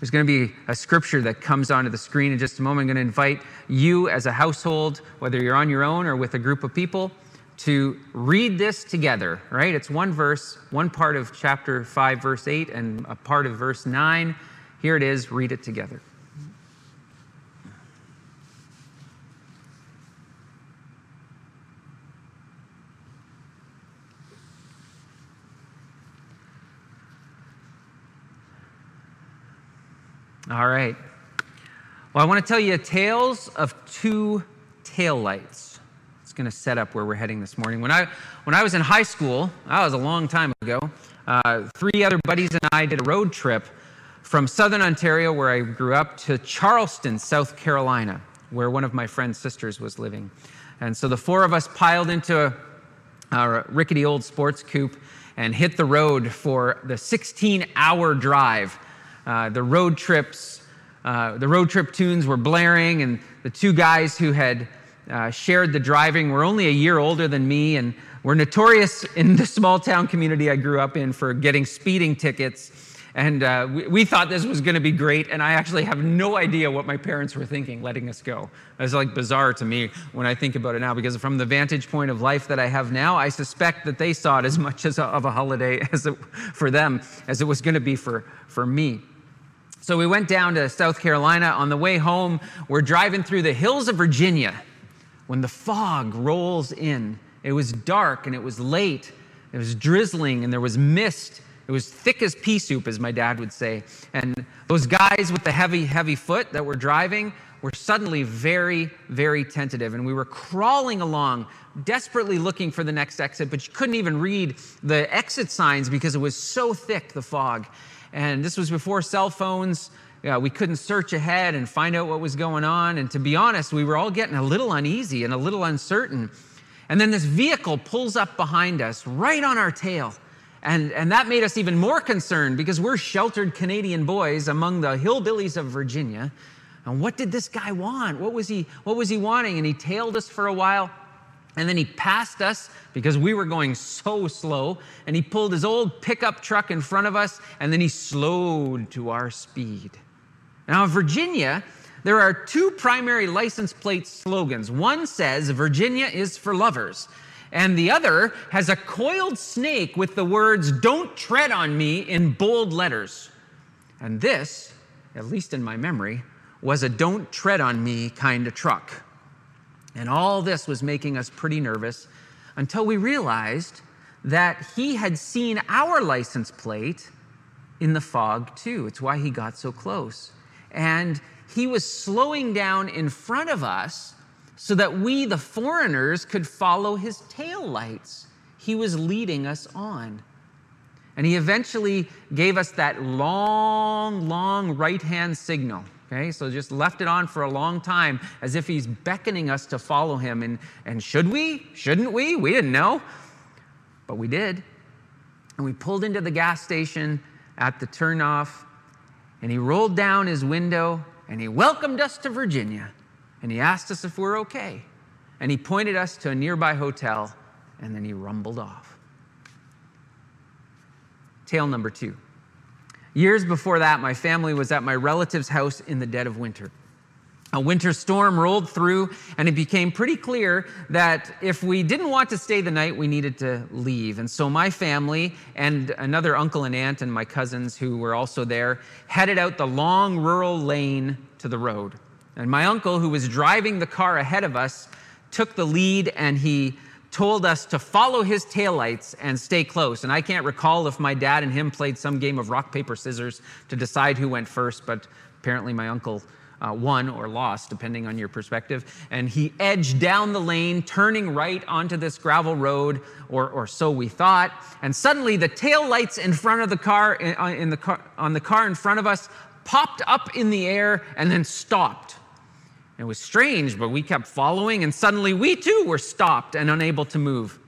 There's going to be a scripture that comes onto the screen in just a moment. I'm going to invite you as a household, whether you're on your own or with a group of people, to read this together, right? It's one verse, one part of chapter 5, verse 8, and a part of verse 9. Here it is, read it together. All right. Well, I want to tell you tales of two taillights. It's going to set up where we're heading this morning. When I, when I was in high school, that was a long time ago, uh, three other buddies and I did a road trip from southern Ontario, where I grew up, to Charleston, South Carolina, where one of my friend's sisters was living. And so the four of us piled into a rickety old sports coupe and hit the road for the 16 hour drive uh, the road trips, uh, the road trip tunes were blaring, and the two guys who had uh, shared the driving were only a year older than me and were notorious in the small town community I grew up in for getting speeding tickets. And uh, we, we, thought this was going to be great, and I actually have no idea what my parents were thinking letting us go. It's like bizarre to me when I think about it now, because from the vantage point of life that I have now, I suspect that they saw it as much as a, of a holiday as it, for them as it was going to be for, for me. So we went down to South Carolina. On the way home, we're driving through the hills of Virginia when the fog rolls in. It was dark and it was late. It was drizzling and there was mist. It was thick as pea soup, as my dad would say. And those guys with the heavy, heavy foot that were driving were suddenly very, very tentative. And we were crawling along, desperately looking for the next exit, but you couldn't even read the exit signs because it was so thick, the fog. And this was before cell phones. Yeah, we couldn't search ahead and find out what was going on. And to be honest, we were all getting a little uneasy and a little uncertain. And then this vehicle pulls up behind us, right on our tail. And, and that made us even more concerned because we're sheltered Canadian boys among the hillbillies of Virginia. And what did this guy want? What was he, what was he wanting? And he tailed us for a while. And then he passed us because we were going so slow. And he pulled his old pickup truck in front of us and then he slowed to our speed. Now, in Virginia, there are two primary license plate slogans. One says, Virginia is for lovers. And the other has a coiled snake with the words, Don't tread on me in bold letters. And this, at least in my memory, was a don't tread on me kind of truck. And all this was making us pretty nervous until we realized that he had seen our license plate in the fog too. It's why he got so close. And he was slowing down in front of us so that we, the foreigners, could follow his tail lights. He was leading us on. And he eventually gave us that long, long right hand signal. Okay, so just left it on for a long time as if he's beckoning us to follow him. And, and should we? Shouldn't we? We didn't know, but we did. And we pulled into the gas station at the turnoff, and he rolled down his window and he welcomed us to Virginia. And he asked us if we're okay. And he pointed us to a nearby hotel, and then he rumbled off. Tale number two. Years before that, my family was at my relative's house in the dead of winter. A winter storm rolled through, and it became pretty clear that if we didn't want to stay the night, we needed to leave. And so my family and another uncle and aunt and my cousins who were also there headed out the long rural lane to the road. And my uncle, who was driving the car ahead of us, took the lead and he told us to follow his taillights and stay close. And I can't recall if my dad and him played some game of rock, paper, scissors to decide who went first, but apparently my uncle uh, won or lost, depending on your perspective. And he edged down the lane, turning right onto this gravel road, or, or so we thought. And suddenly, the tail lights in front of the car, uh, in the car, on the car in front of us, popped up in the air and then stopped. It was strange, but we kept following, and suddenly we too were stopped and unable to move.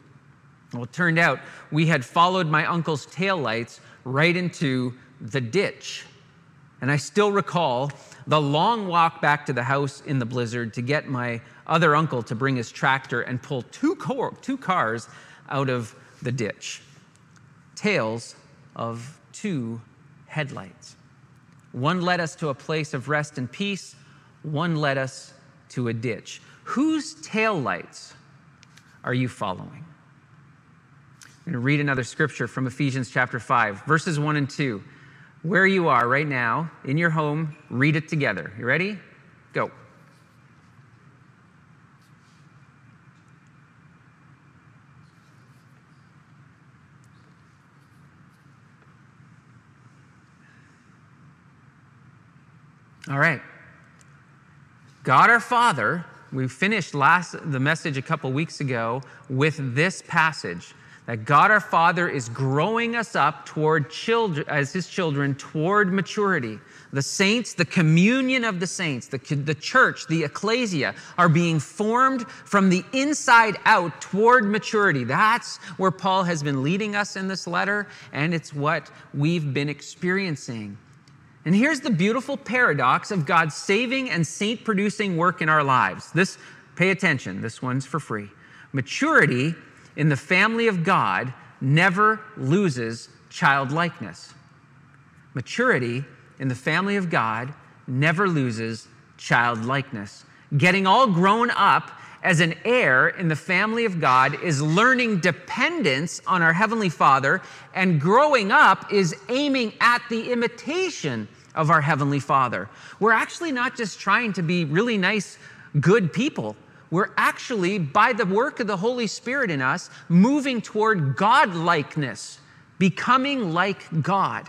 Well, it turned out we had followed my uncle's taillights right into the ditch. And I still recall the long walk back to the house in the blizzard to get my other uncle to bring his tractor and pull two, car- two cars out of the ditch. Tales of two headlights. One led us to a place of rest and peace, one led us to a ditch. Whose tail lights are you following? I'm going to read another scripture from Ephesians chapter 5, verses 1 and 2. Where you are right now, in your home, read it together. You ready? Go. All right. God our Father, we finished last the message a couple weeks ago with this passage that God our Father is growing us up toward children as his children toward maturity. The saints, the communion of the saints, the, the church, the ecclesia are being formed from the inside out toward maturity. That's where Paul has been leading us in this letter, and it's what we've been experiencing. And here's the beautiful paradox of God's saving and saint producing work in our lives. This, pay attention, this one's for free. Maturity in the family of God never loses childlikeness. Maturity in the family of God never loses childlikeness. Getting all grown up as an heir in the family of God is learning dependence on our Heavenly Father, and growing up is aiming at the imitation of our Heavenly Father. We're actually not just trying to be really nice, good people. We're actually, by the work of the Holy Spirit in us, moving toward God-likeness, becoming like God.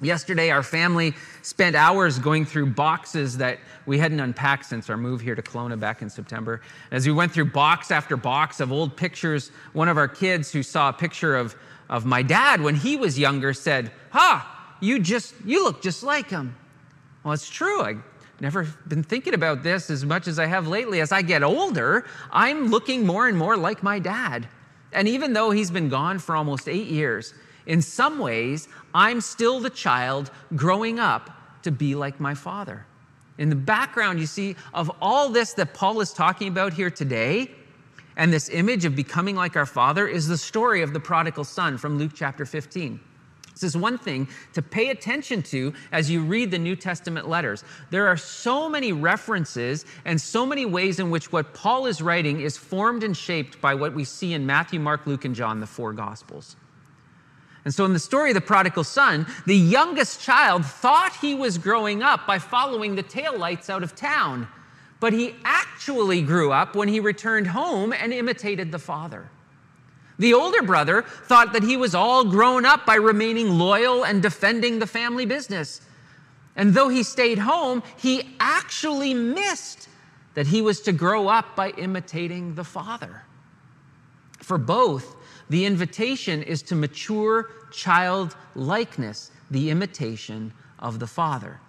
Yesterday, our family spent hours going through boxes that we hadn't unpacked since our move here to Kelowna back in September. As we went through box after box of old pictures, one of our kids who saw a picture of, of my dad when he was younger said, Ha, you just, you look just like him. Well, it's true. I never been thinking about this as much as I have lately. As I get older, I'm looking more and more like my dad. And even though he's been gone for almost eight years, in some ways, I'm still the child growing up to be like my father. In the background, you see, of all this that Paul is talking about here today, and this image of becoming like our father, is the story of the prodigal son from Luke chapter 15. This is one thing to pay attention to as you read the New Testament letters. There are so many references and so many ways in which what Paul is writing is formed and shaped by what we see in Matthew, Mark, Luke, and John, the four Gospels. And so, in the story of the prodigal son, the youngest child thought he was growing up by following the taillights out of town, but he actually grew up when he returned home and imitated the father. The older brother thought that he was all grown up by remaining loyal and defending the family business. And though he stayed home, he actually missed that he was to grow up by imitating the father. For both, the invitation is to mature childlikeness, the imitation of the father.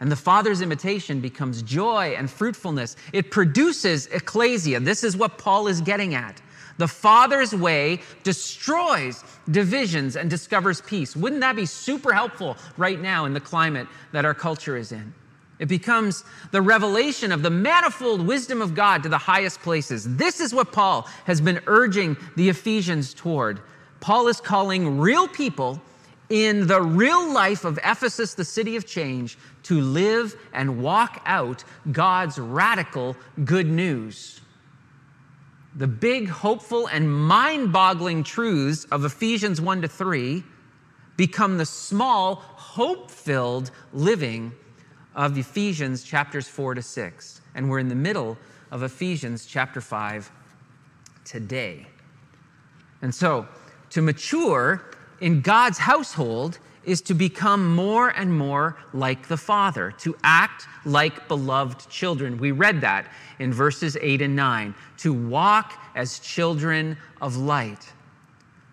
And the Father's imitation becomes joy and fruitfulness. It produces ecclesia. This is what Paul is getting at. The Father's way destroys divisions and discovers peace. Wouldn't that be super helpful right now in the climate that our culture is in? It becomes the revelation of the manifold wisdom of God to the highest places. This is what Paul has been urging the Ephesians toward. Paul is calling real people in the real life of Ephesus, the city of change, to live and walk out God's radical good news the big, hopeful, and mind boggling truths of Ephesians 1 to 3 become the small, hope filled living of Ephesians chapters 4 to 6. And we're in the middle of Ephesians chapter 5 today. And so, to mature in God's household is to become more and more like the Father, to act like beloved children. We read that in verses 8 and 9, to walk as children of light.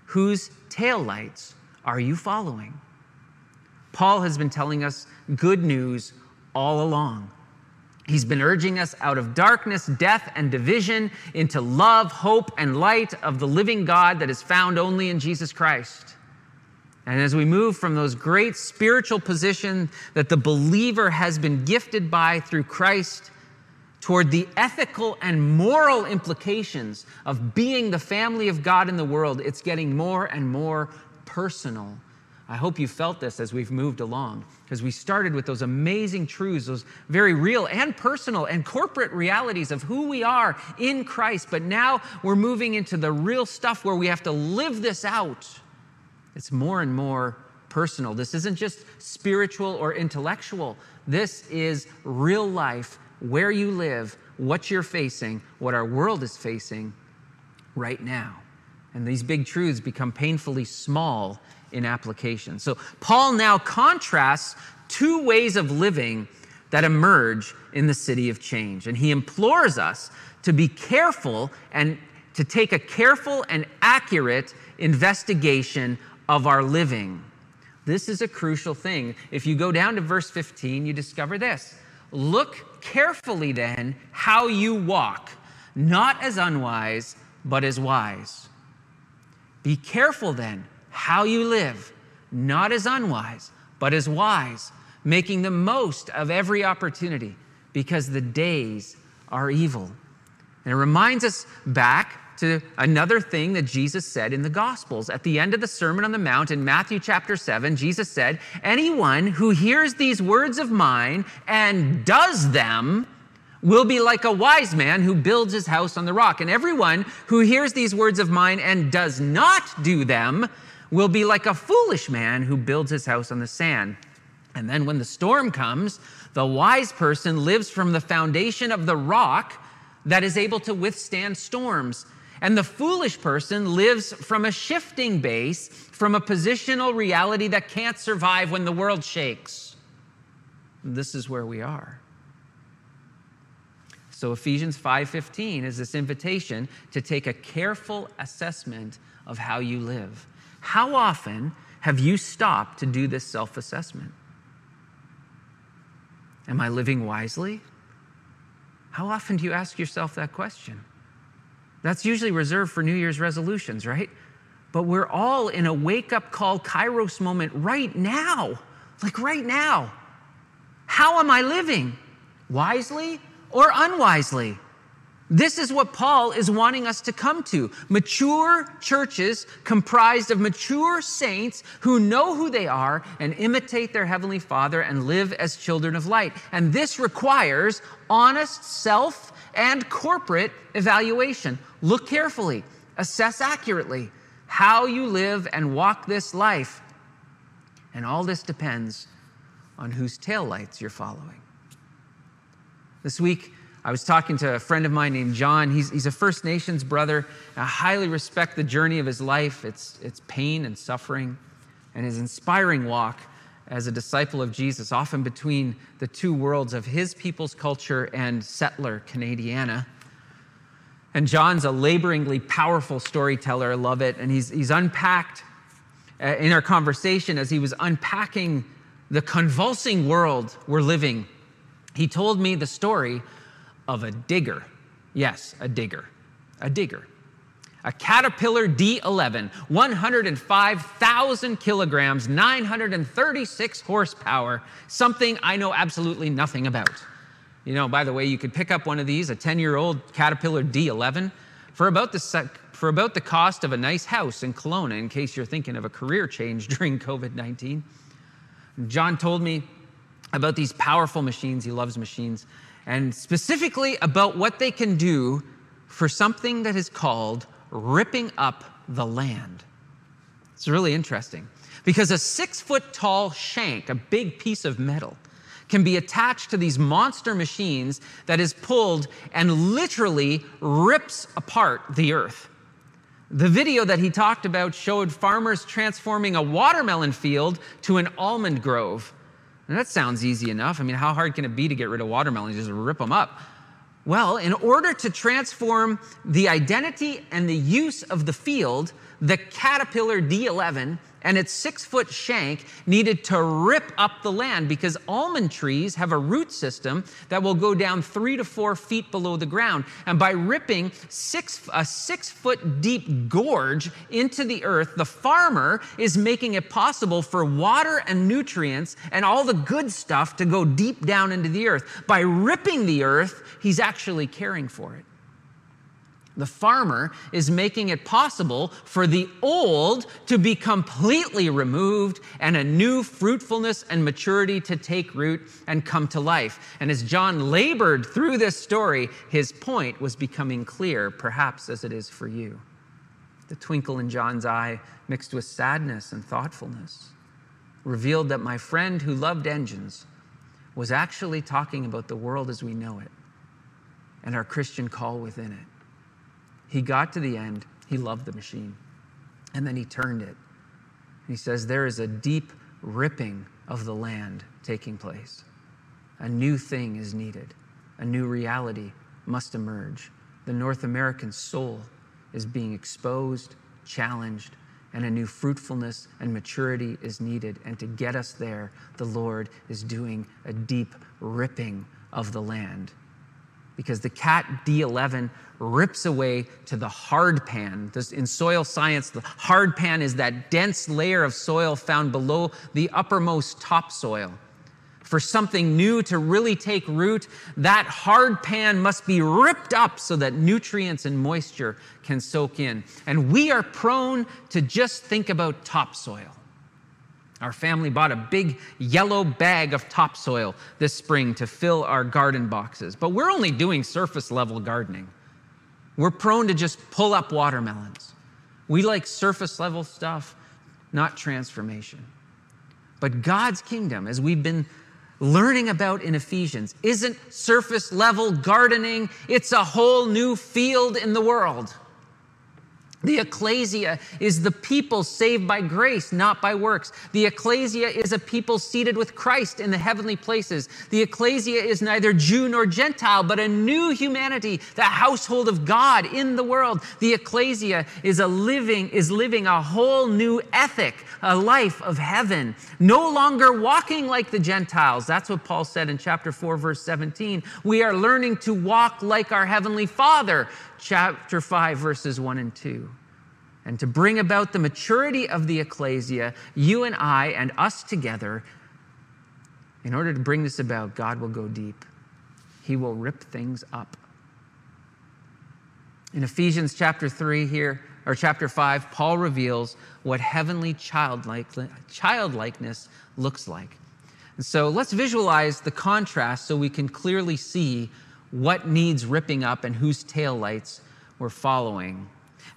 Whose taillights are you following? Paul has been telling us good news all along. He's been urging us out of darkness, death, and division into love, hope, and light of the living God that is found only in Jesus Christ. And as we move from those great spiritual positions that the believer has been gifted by through Christ toward the ethical and moral implications of being the family of God in the world, it's getting more and more personal. I hope you felt this as we've moved along, because we started with those amazing truths, those very real and personal and corporate realities of who we are in Christ. But now we're moving into the real stuff where we have to live this out. It's more and more personal. This isn't just spiritual or intellectual, this is real life, where you live, what you're facing, what our world is facing right now. And these big truths become painfully small in application. So Paul now contrasts two ways of living that emerge in the city of change. And he implores us to be careful and to take a careful and accurate investigation of our living. This is a crucial thing. If you go down to verse 15, you discover this Look carefully then how you walk, not as unwise, but as wise. Be careful then how you live, not as unwise, but as wise, making the most of every opportunity because the days are evil. And it reminds us back to another thing that Jesus said in the Gospels. At the end of the Sermon on the Mount in Matthew chapter 7, Jesus said, Anyone who hears these words of mine and does them, will be like a wise man who builds his house on the rock. And everyone who hears these words of mine and does not do them will be like a foolish man who builds his house on the sand. And then when the storm comes, the wise person lives from the foundation of the rock that is able to withstand storms. And the foolish person lives from a shifting base, from a positional reality that can't survive when the world shakes. This is where we are. So Ephesians 5:15 is this invitation to take a careful assessment of how you live. How often have you stopped to do this self assessment? Am I living wisely? How often do you ask yourself that question? That's usually reserved for New Year's resolutions, right? But we're all in a wake up call kairos moment right now. Like right now. How am I living? Wisely or unwisely? This is what Paul is wanting us to come to. Mature churches comprised of mature saints who know who they are and imitate their Heavenly Father and live as children of light. And this requires honest self and corporate evaluation. Look carefully, assess accurately how you live and walk this life. And all this depends on whose taillights you're following. This week, I was talking to a friend of mine named John. He's, he's a First Nations brother. I highly respect the journey of his life, its, its pain and suffering, and his inspiring walk as a disciple of Jesus, often between the two worlds of his people's culture and settler Canadiana. And John's a laboringly powerful storyteller. I love it. And he's, he's unpacked uh, in our conversation as he was unpacking the convulsing world we're living. He told me the story of a digger. Yes, a digger. A digger. A Caterpillar D11, 105,000 kilograms, 936 horsepower, something I know absolutely nothing about. You know, by the way, you could pick up one of these, a 10 year old Caterpillar D11, for about, the, for about the cost of a nice house in Kelowna, in case you're thinking of a career change during COVID 19. John told me about these powerful machines. He loves machines and specifically about what they can do for something that is called ripping up the land. It's really interesting because a six foot tall shank, a big piece of metal, can be attached to these monster machines that is pulled and literally rips apart the earth. The video that he talked about showed farmers transforming a watermelon field to an almond grove. And that sounds easy enough. I mean, how hard can it be to get rid of watermelons? Just rip them up. Well, in order to transform the identity and the use of the field, the Caterpillar D11 and its six foot shank needed to rip up the land because almond trees have a root system that will go down three to four feet below the ground. And by ripping six, a six foot deep gorge into the earth, the farmer is making it possible for water and nutrients and all the good stuff to go deep down into the earth. By ripping the earth, he's actually caring for it. The farmer is making it possible for the old to be completely removed and a new fruitfulness and maturity to take root and come to life. And as John labored through this story, his point was becoming clear, perhaps as it is for you. The twinkle in John's eye, mixed with sadness and thoughtfulness, revealed that my friend who loved engines was actually talking about the world as we know it and our Christian call within it. He got to the end, he loved the machine, and then he turned it. He says, There is a deep ripping of the land taking place. A new thing is needed, a new reality must emerge. The North American soul is being exposed, challenged, and a new fruitfulness and maturity is needed. And to get us there, the Lord is doing a deep ripping of the land because the cat D11 rips away to the hard pan. In soil science, the hard pan is that dense layer of soil found below the uppermost topsoil. For something new to really take root, that hard pan must be ripped up so that nutrients and moisture can soak in. And we are prone to just think about topsoil. Our family bought a big yellow bag of topsoil this spring to fill our garden boxes, but we're only doing surface level gardening. We're prone to just pull up watermelons. We like surface level stuff, not transformation. But God's kingdom, as we've been learning about in Ephesians, isn't surface level gardening, it's a whole new field in the world. The ecclesia is the people saved by grace, not by works. The ecclesia is a people seated with Christ in the heavenly places. The ecclesia is neither Jew nor Gentile, but a new humanity, the household of God in the world. The ecclesia is a living, is living a whole new ethic, a life of heaven. No longer walking like the Gentiles. That's what Paul said in chapter 4, verse 17. We are learning to walk like our heavenly Father chapter 5, verses 1 and 2. And to bring about the maturity of the ecclesia, you and I and us together, in order to bring this about, God will go deep. He will rip things up. In Ephesians chapter 3 here, or chapter 5, Paul reveals what heavenly childlike, childlikeness looks like. And so let's visualize the contrast so we can clearly see what needs ripping up and whose taillights we're following.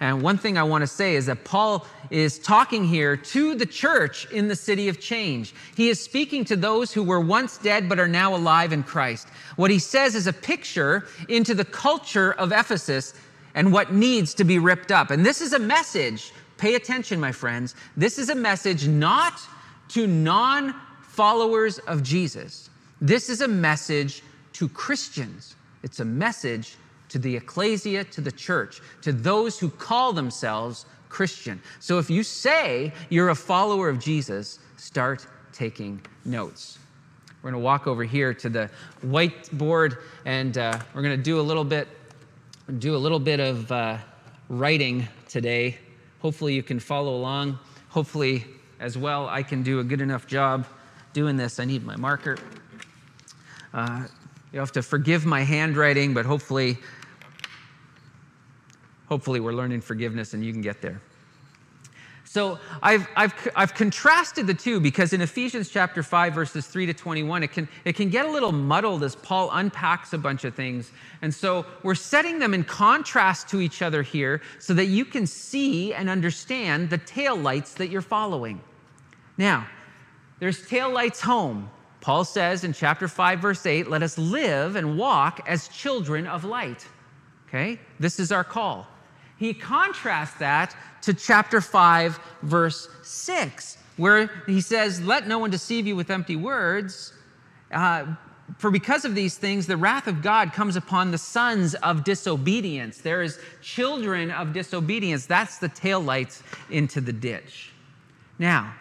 And one thing I want to say is that Paul is talking here to the church in the city of change. He is speaking to those who were once dead but are now alive in Christ. What he says is a picture into the culture of Ephesus and what needs to be ripped up. And this is a message, pay attention, my friends. This is a message not to non followers of Jesus, this is a message to Christians. It's a message to the ecclesia, to the church, to those who call themselves Christian. So if you say you're a follower of Jesus, start taking notes. We're going to walk over here to the whiteboard and uh, we're going to do a little bit do a little bit of uh, writing today. Hopefully you can follow along. Hopefully as well I can do a good enough job doing this. I need my marker. Uh, you have to forgive my handwriting, but hopefully, hopefully we're learning forgiveness and you can get there. So I've, I've, I've contrasted the two because in Ephesians chapter 5, verses 3 to 21, it can, it can get a little muddled as Paul unpacks a bunch of things. And so we're setting them in contrast to each other here so that you can see and understand the tail lights that you're following. Now, there's tail lights home. Paul says in chapter 5, verse 8, let us live and walk as children of light. Okay? This is our call. He contrasts that to chapter 5, verse 6, where he says, Let no one deceive you with empty words. Uh, for because of these things, the wrath of God comes upon the sons of disobedience. There is children of disobedience. That's the tail lights into the ditch. Now,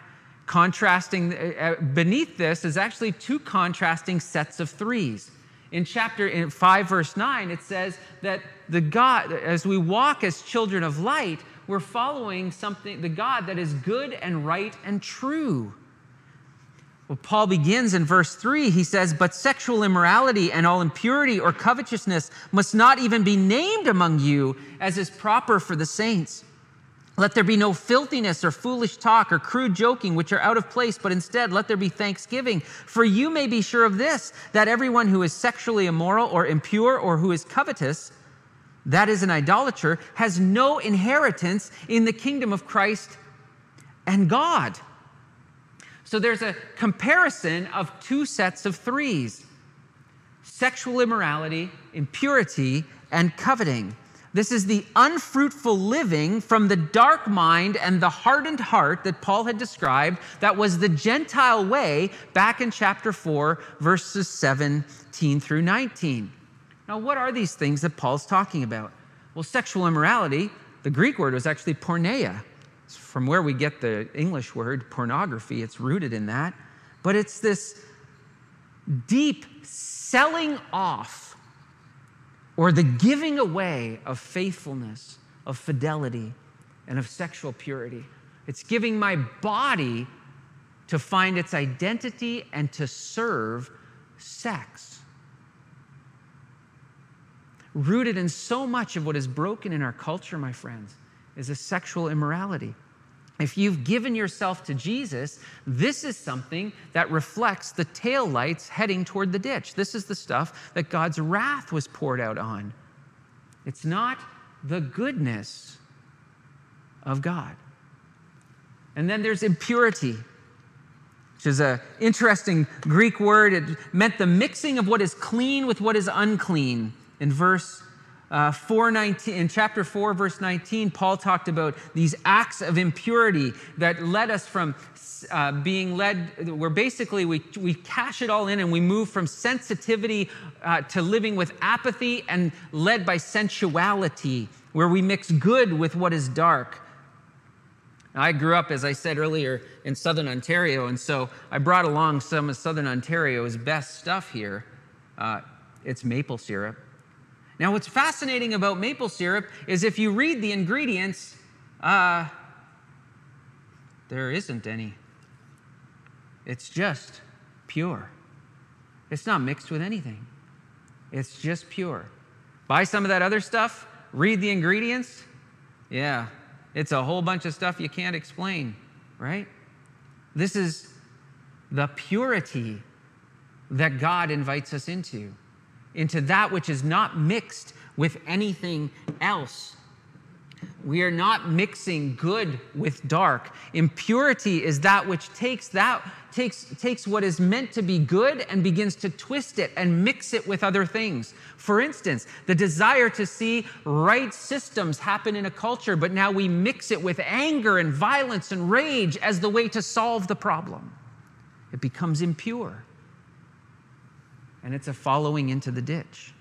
contrasting uh, uh, beneath this is actually two contrasting sets of threes in chapter in 5 verse 9 it says that the god as we walk as children of light we're following something the god that is good and right and true Well, Paul begins in verse 3. He says, But sexual immorality and all impurity or covetousness must not even be named among you, as is proper for the saints. Let there be no filthiness or foolish talk or crude joking, which are out of place, but instead let there be thanksgiving. For you may be sure of this that everyone who is sexually immoral or impure or who is covetous, that is an idolater, has no inheritance in the kingdom of Christ and God. So there's a comparison of two sets of threes sexual immorality, impurity, and coveting. This is the unfruitful living from the dark mind and the hardened heart that Paul had described, that was the Gentile way back in chapter 4, verses 17 through 19. Now, what are these things that Paul's talking about? Well, sexual immorality, the Greek word was actually porneia from where we get the English word pornography. It's rooted in that. But it's this deep selling off or the giving away of faithfulness, of fidelity, and of sexual purity. It's giving my body to find its identity and to serve sex. Rooted in so much of what is broken in our culture, my friends, is a sexual immorality. If you've given yourself to Jesus, this is something that reflects the tail lights heading toward the ditch. This is the stuff that God's wrath was poured out on. It's not the goodness of God. And then there's impurity, which is an interesting Greek word. It meant the mixing of what is clean with what is unclean. In verse uh, 419, in chapter 4, verse 19, Paul talked about these acts of impurity that led us from uh, being led, where basically we, we cash it all in and we move from sensitivity uh, to living with apathy and led by sensuality, where we mix good with what is dark. I grew up, as I said earlier, in southern Ontario, and so I brought along some of southern Ontario's best stuff here. Uh, it's maple syrup. Now, what's fascinating about maple syrup is if you read the ingredients, uh, there isn't any. It's just pure. It's not mixed with anything. It's just pure. Buy some of that other stuff, read the ingredients. Yeah, it's a whole bunch of stuff you can't explain, right? This is the purity that God invites us into into that which is not mixed with anything else. We are not mixing good with dark. Impurity is that which takes that takes takes what is meant to be good and begins to twist it and mix it with other things. For instance, the desire to see right systems happen in a culture, but now we mix it with anger and violence and rage as the way to solve the problem. It becomes impure and it's a following into the ditch.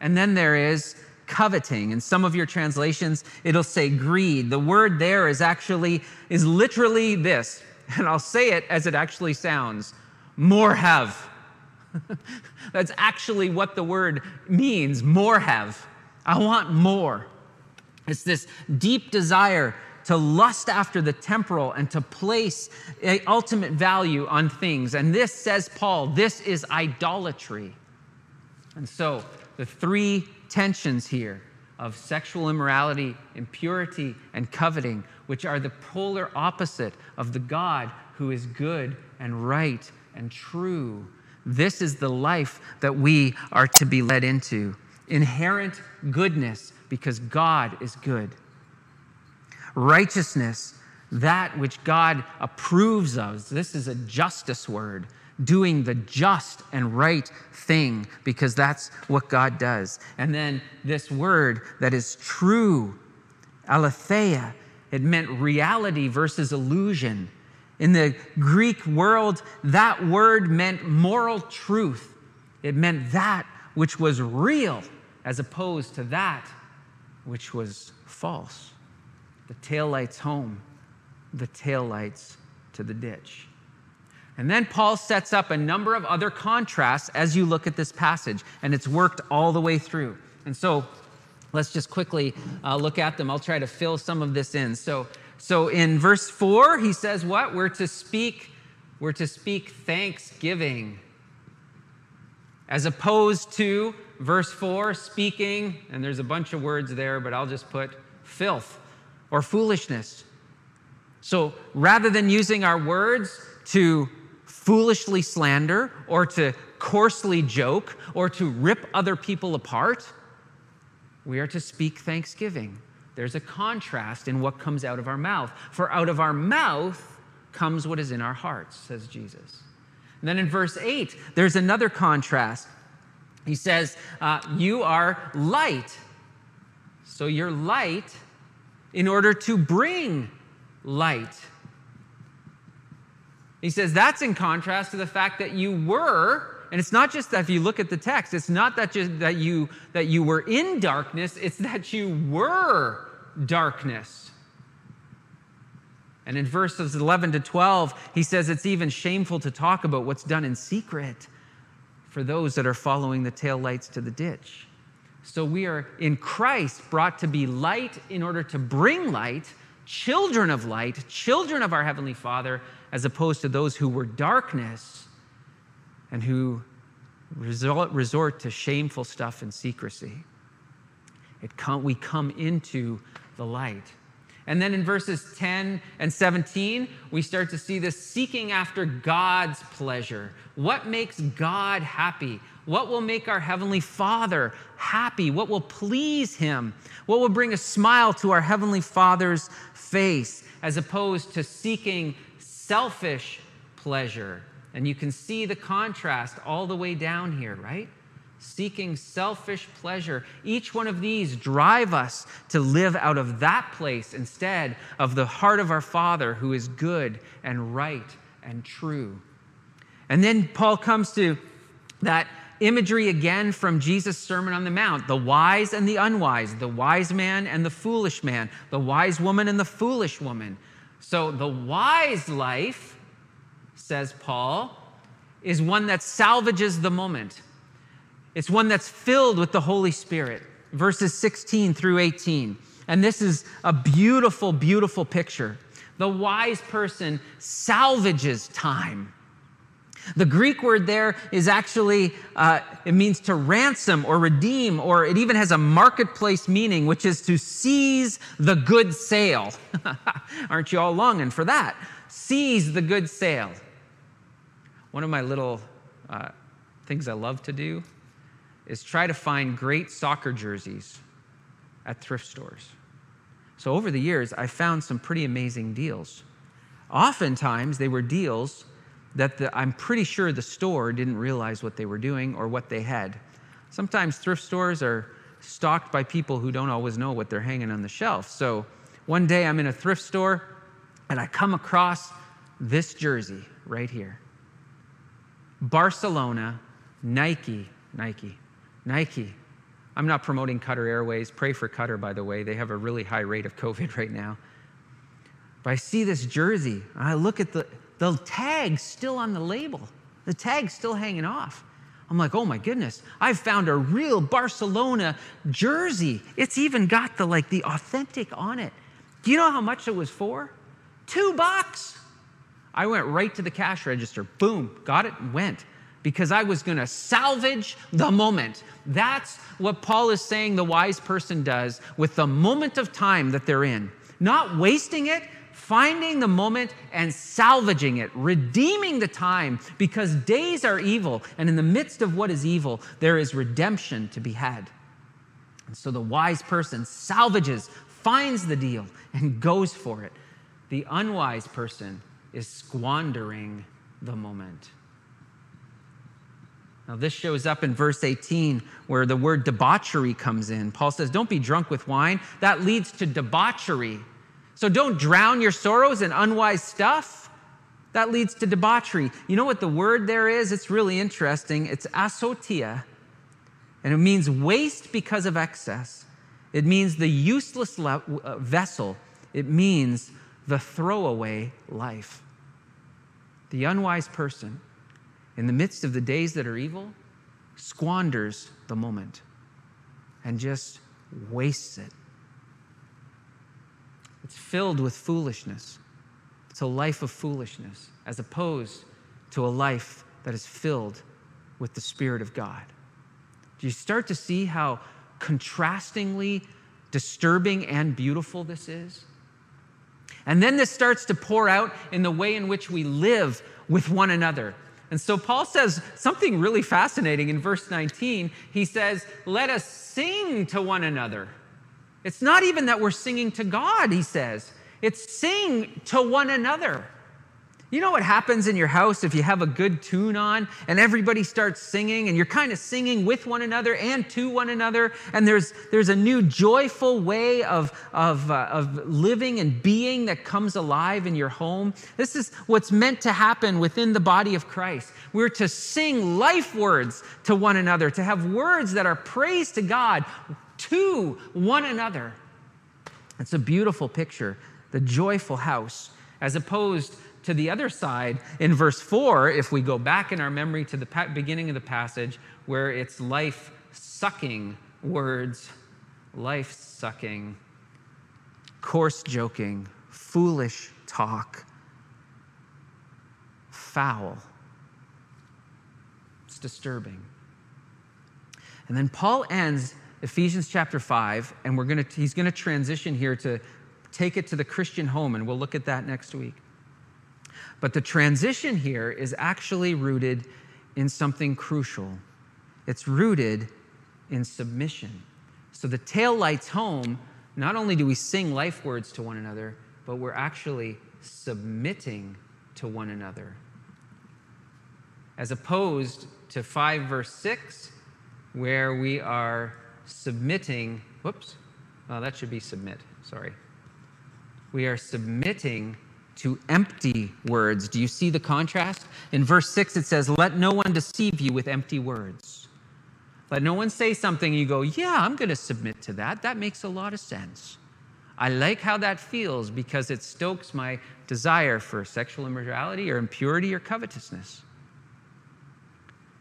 And then there is coveting. In some of your translations, it'll say greed. The word there is actually, is literally this, and I'll say it as it actually sounds more have. That's actually what the word means more have. I want more. It's this deep desire to lust after the temporal and to place ultimate value on things. And this, says Paul, this is idolatry. And so the three tensions here of sexual immorality, impurity, and coveting, which are the polar opposite of the God who is good and right and true. This is the life that we are to be led into. Inherent goodness because God is good righteousness, that which God approves of. This is a justice word, doing the just and right thing, because that's what God does. And then this word that is true, aletheia, it meant reality versus illusion. In the Greek world, that word meant moral truth. It meant that which was real as opposed to that which was false the tail lights home, the tail lights to the ditch. And then Paul sets up a number of other contrasts as you look at this passage, and it's worked all the way through. And so let's just quickly uh, look at them. I'll try to fill some of this in. So, so in verse 4, he says what? We're to speak We're to speak thanksgiving. As opposed to verse 4, speaking, and there's a bunch of words there, but I'll just put filth or foolishness. So rather than using our words to foolishly slander or to coarsely joke or to rip other people apart, we are to speak thanksgiving. There's a contrast in what comes out of our mouth. For out of our mouth comes what is in our hearts, says Jesus. And then in verse 8, there's another contrast. He says, uh, You are light. So you're light in order to bring light. He says that's in contrast to the fact that you were, and it's not just that if you look at the text, it's not that just that you that you were in darkness, it's that you were darkness. And in verses 11 to 12, he says it's even shameful to talk about what's done in secret for those that are following the tail lights to the ditch. So we are in Christ brought to be light in order to bring light, children of light, children of our Heavenly Father, as opposed to those who were darkness and who resort, resort to shameful stuff and secrecy. It come, we come into the light. And then in verses 10 and 17, we start to see this seeking after God's pleasure. What makes God happy? What will make our Heavenly Father happy? What will please Him? What will bring a smile to our Heavenly Father's face as opposed to seeking selfish pleasure? And you can see the contrast all the way down here, right? Seeking selfish pleasure. Each one of these drive us to live out of that place instead of the heart of our Father who is good and right and true. And then Paul comes to that imagery again from Jesus' Sermon on the Mount the wise and the unwise, the wise man and the foolish man, the wise woman and the foolish woman. So the wise life, says Paul, is one that salvages the moment. It's one that's filled with the Holy Spirit, verses 16 through 18. And this is a beautiful, beautiful picture. The wise person salvages time. The Greek word there is actually, uh, it means to ransom or redeem, or it even has a marketplace meaning, which is to seize the good sale. Aren't you all longing for that? Seize the good sale. One of my little uh, things I love to do is try to find great soccer jerseys at thrift stores. So over the years, I found some pretty amazing deals. Oftentimes, they were deals that the, I'm pretty sure the store didn't realize what they were doing or what they had. Sometimes thrift stores are stocked by people who don't always know what they're hanging on the shelf. So one day I'm in a thrift store and I come across this jersey right here Barcelona, Nike, Nike, Nike. I'm not promoting Qatar Airways. Pray for Qatar, by the way. They have a really high rate of COVID right now. But I see this jersey. I look at the, the tag's still on the label, the tag's still hanging off. I'm like, oh my goodness, I've found a real Barcelona jersey. It's even got the like the authentic on it. Do you know how much it was for? Two bucks. I went right to the cash register. Boom, got it, and went. Because I was gonna salvage the moment. That's what Paul is saying the wise person does with the moment of time that they're in. Not wasting it, finding the moment and salvaging it, redeeming the time, because days are evil, and in the midst of what is evil, there is redemption to be had. And so the wise person salvages, finds the deal, and goes for it. The unwise person is squandering the moment. Now, this shows up in verse 18 where the word debauchery comes in. Paul says, Don't be drunk with wine. That leads to debauchery. So don't drown your sorrows in unwise stuff. That leads to debauchery. You know what the word there is? It's really interesting. It's asotia, and it means waste because of excess. It means the useless le- uh, vessel. It means the throwaway life. The unwise person, in the midst of the days that are evil, squanders the moment and just wastes it. It's filled with foolishness. It's a life of foolishness as opposed to a life that is filled with the Spirit of God. Do you start to see how contrastingly disturbing and beautiful this is? And then this starts to pour out in the way in which we live with one another. And so Paul says something really fascinating in verse 19. He says, Let us sing to one another. It's not even that we're singing to God, he says, it's sing to one another. You know what happens in your house if you have a good tune on and everybody starts singing and you're kind of singing with one another and to one another and there's, there's a new joyful way of, of, uh, of living and being that comes alive in your home? This is what's meant to happen within the body of Christ. We're to sing life words to one another, to have words that are praise to God to one another. It's a beautiful picture, the joyful house, as opposed to the other side in verse 4, if we go back in our memory to the beginning of the passage, where it's life sucking words, life sucking, coarse joking, foolish talk, foul. It's disturbing. And then Paul ends Ephesians chapter 5, and we're gonna, he's going to transition here to take it to the Christian home, and we'll look at that next week. But the transition here is actually rooted in something crucial. It's rooted in submission. So the tail lights home, not only do we sing life words to one another, but we're actually submitting to one another. As opposed to 5 verse 6, where we are submitting, whoops, oh, that should be submit, sorry. We are submitting to empty words. Do you see the contrast? In verse 6, it says, Let no one deceive you with empty words. Let no one say something you go, Yeah, I'm going to submit to that. That makes a lot of sense. I like how that feels because it stokes my desire for sexual immorality or impurity or covetousness.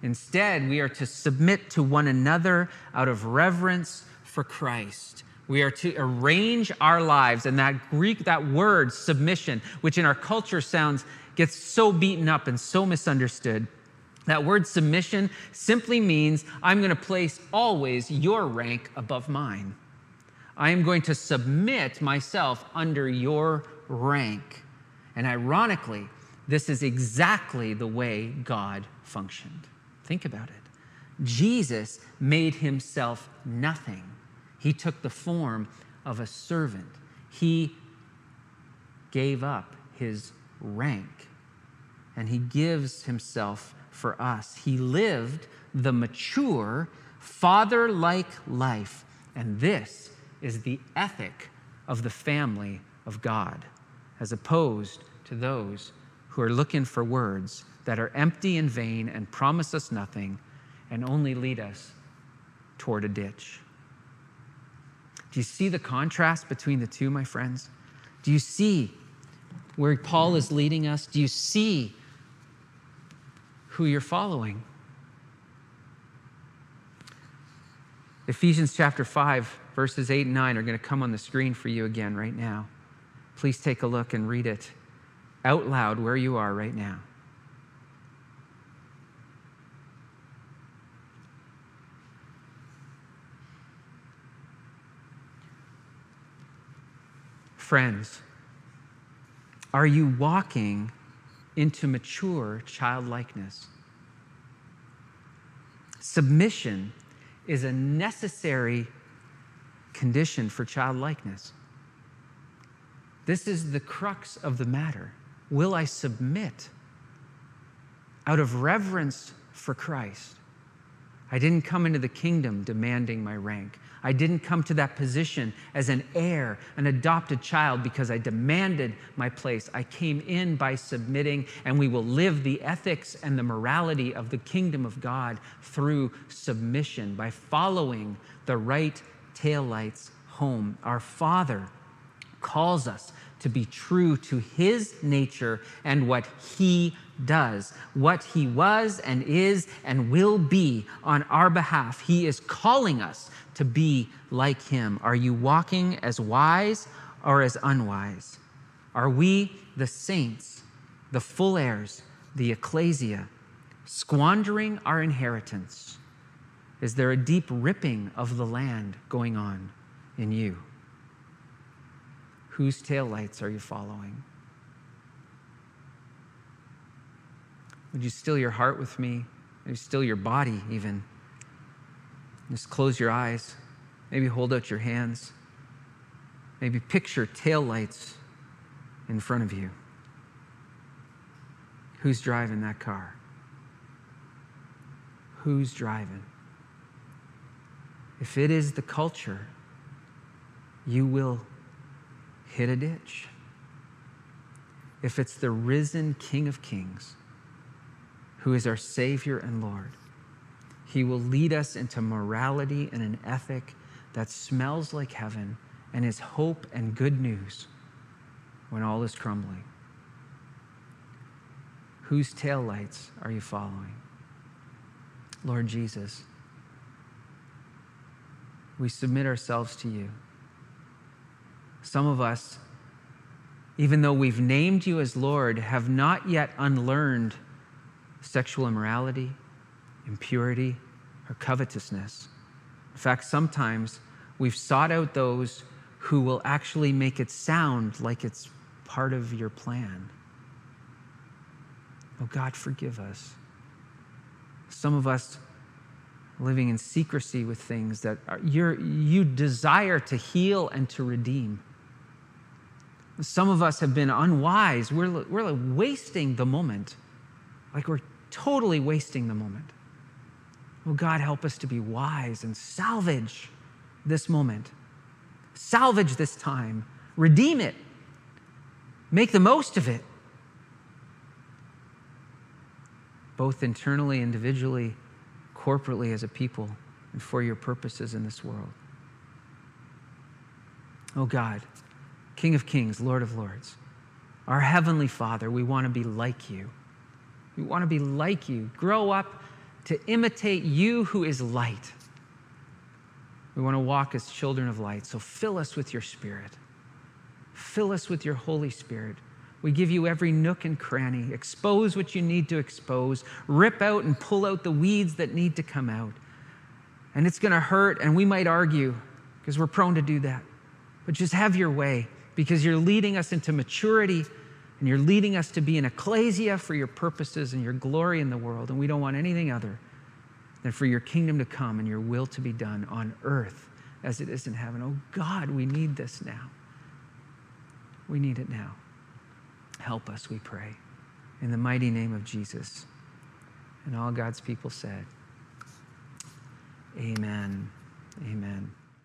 Instead, we are to submit to one another out of reverence for Christ. We are to arrange our lives, and that Greek, that word, submission, which in our culture sounds, gets so beaten up and so misunderstood. That word submission simply means I'm going to place always your rank above mine. I am going to submit myself under your rank. And ironically, this is exactly the way God functioned. Think about it. Jesus made himself nothing he took the form of a servant. He gave up his rank and he gives himself for us. He lived the mature, father like life. And this is the ethic of the family of God, as opposed to those who are looking for words that are empty and vain and promise us nothing and only lead us toward a ditch. Do you see the contrast between the two, my friends? Do you see where Paul is leading us? Do you see who you're following? Ephesians chapter 5, verses 8 and 9 are going to come on the screen for you again right now. Please take a look and read it out loud where you are right now. Friends, are you walking into mature childlikeness? Submission is a necessary condition for childlikeness. This is the crux of the matter. Will I submit out of reverence for Christ? I didn't come into the kingdom demanding my rank. I didn't come to that position as an heir, an adopted child, because I demanded my place. I came in by submitting, and we will live the ethics and the morality of the kingdom of God through submission, by following the right taillights home. Our Father calls us to be true to his nature and what he does, what he was and is and will be on our behalf. He is calling us to be like him. Are you walking as wise or as unwise? Are we the saints, the full heirs the ecclesia, squandering our inheritance? Is there a deep ripping of the land going on in you? Whose taillights are you following? Would you still your heart with me? Maybe still your body, even. Just close your eyes. Maybe hold out your hands. Maybe picture taillights in front of you. Who's driving that car? Who's driving? If it is the culture, you will hit a ditch. If it's the risen King of Kings, who is our Savior and Lord, He will lead us into morality and an ethic that smells like heaven and is hope and good news when all is crumbling. Whose taillights are you following? Lord Jesus, we submit ourselves to you. Some of us, even though we've named you as Lord, have not yet unlearned sexual immorality, impurity, or covetousness. In fact, sometimes we've sought out those who will actually make it sound like it's part of your plan. Oh God, forgive us. Some of us living in secrecy with things that are, you desire to heal and to redeem. Some of us have been unwise. We're, we're wasting the moment. Like we're totally wasting the moment. Oh, God, help us to be wise and salvage this moment. Salvage this time. Redeem it. Make the most of it. Both internally, individually, corporately as a people, and for your purposes in this world. Oh God, King of Kings, Lord of Lords, our Heavenly Father, we want to be like you. We want to be like you. Grow up to imitate you who is light. We want to walk as children of light. So fill us with your Spirit. Fill us with your Holy Spirit. We give you every nook and cranny. Expose what you need to expose. Rip out and pull out the weeds that need to come out. And it's going to hurt, and we might argue because we're prone to do that. But just have your way because you're leading us into maturity and you're leading us to be an ecclesia for your purposes and your glory in the world. And we don't want anything other than for your kingdom to come and your will to be done on earth as it is in heaven. Oh God, we need this now. We need it now. Help us, we pray. In the mighty name of Jesus. And all God's people said, Amen. Amen.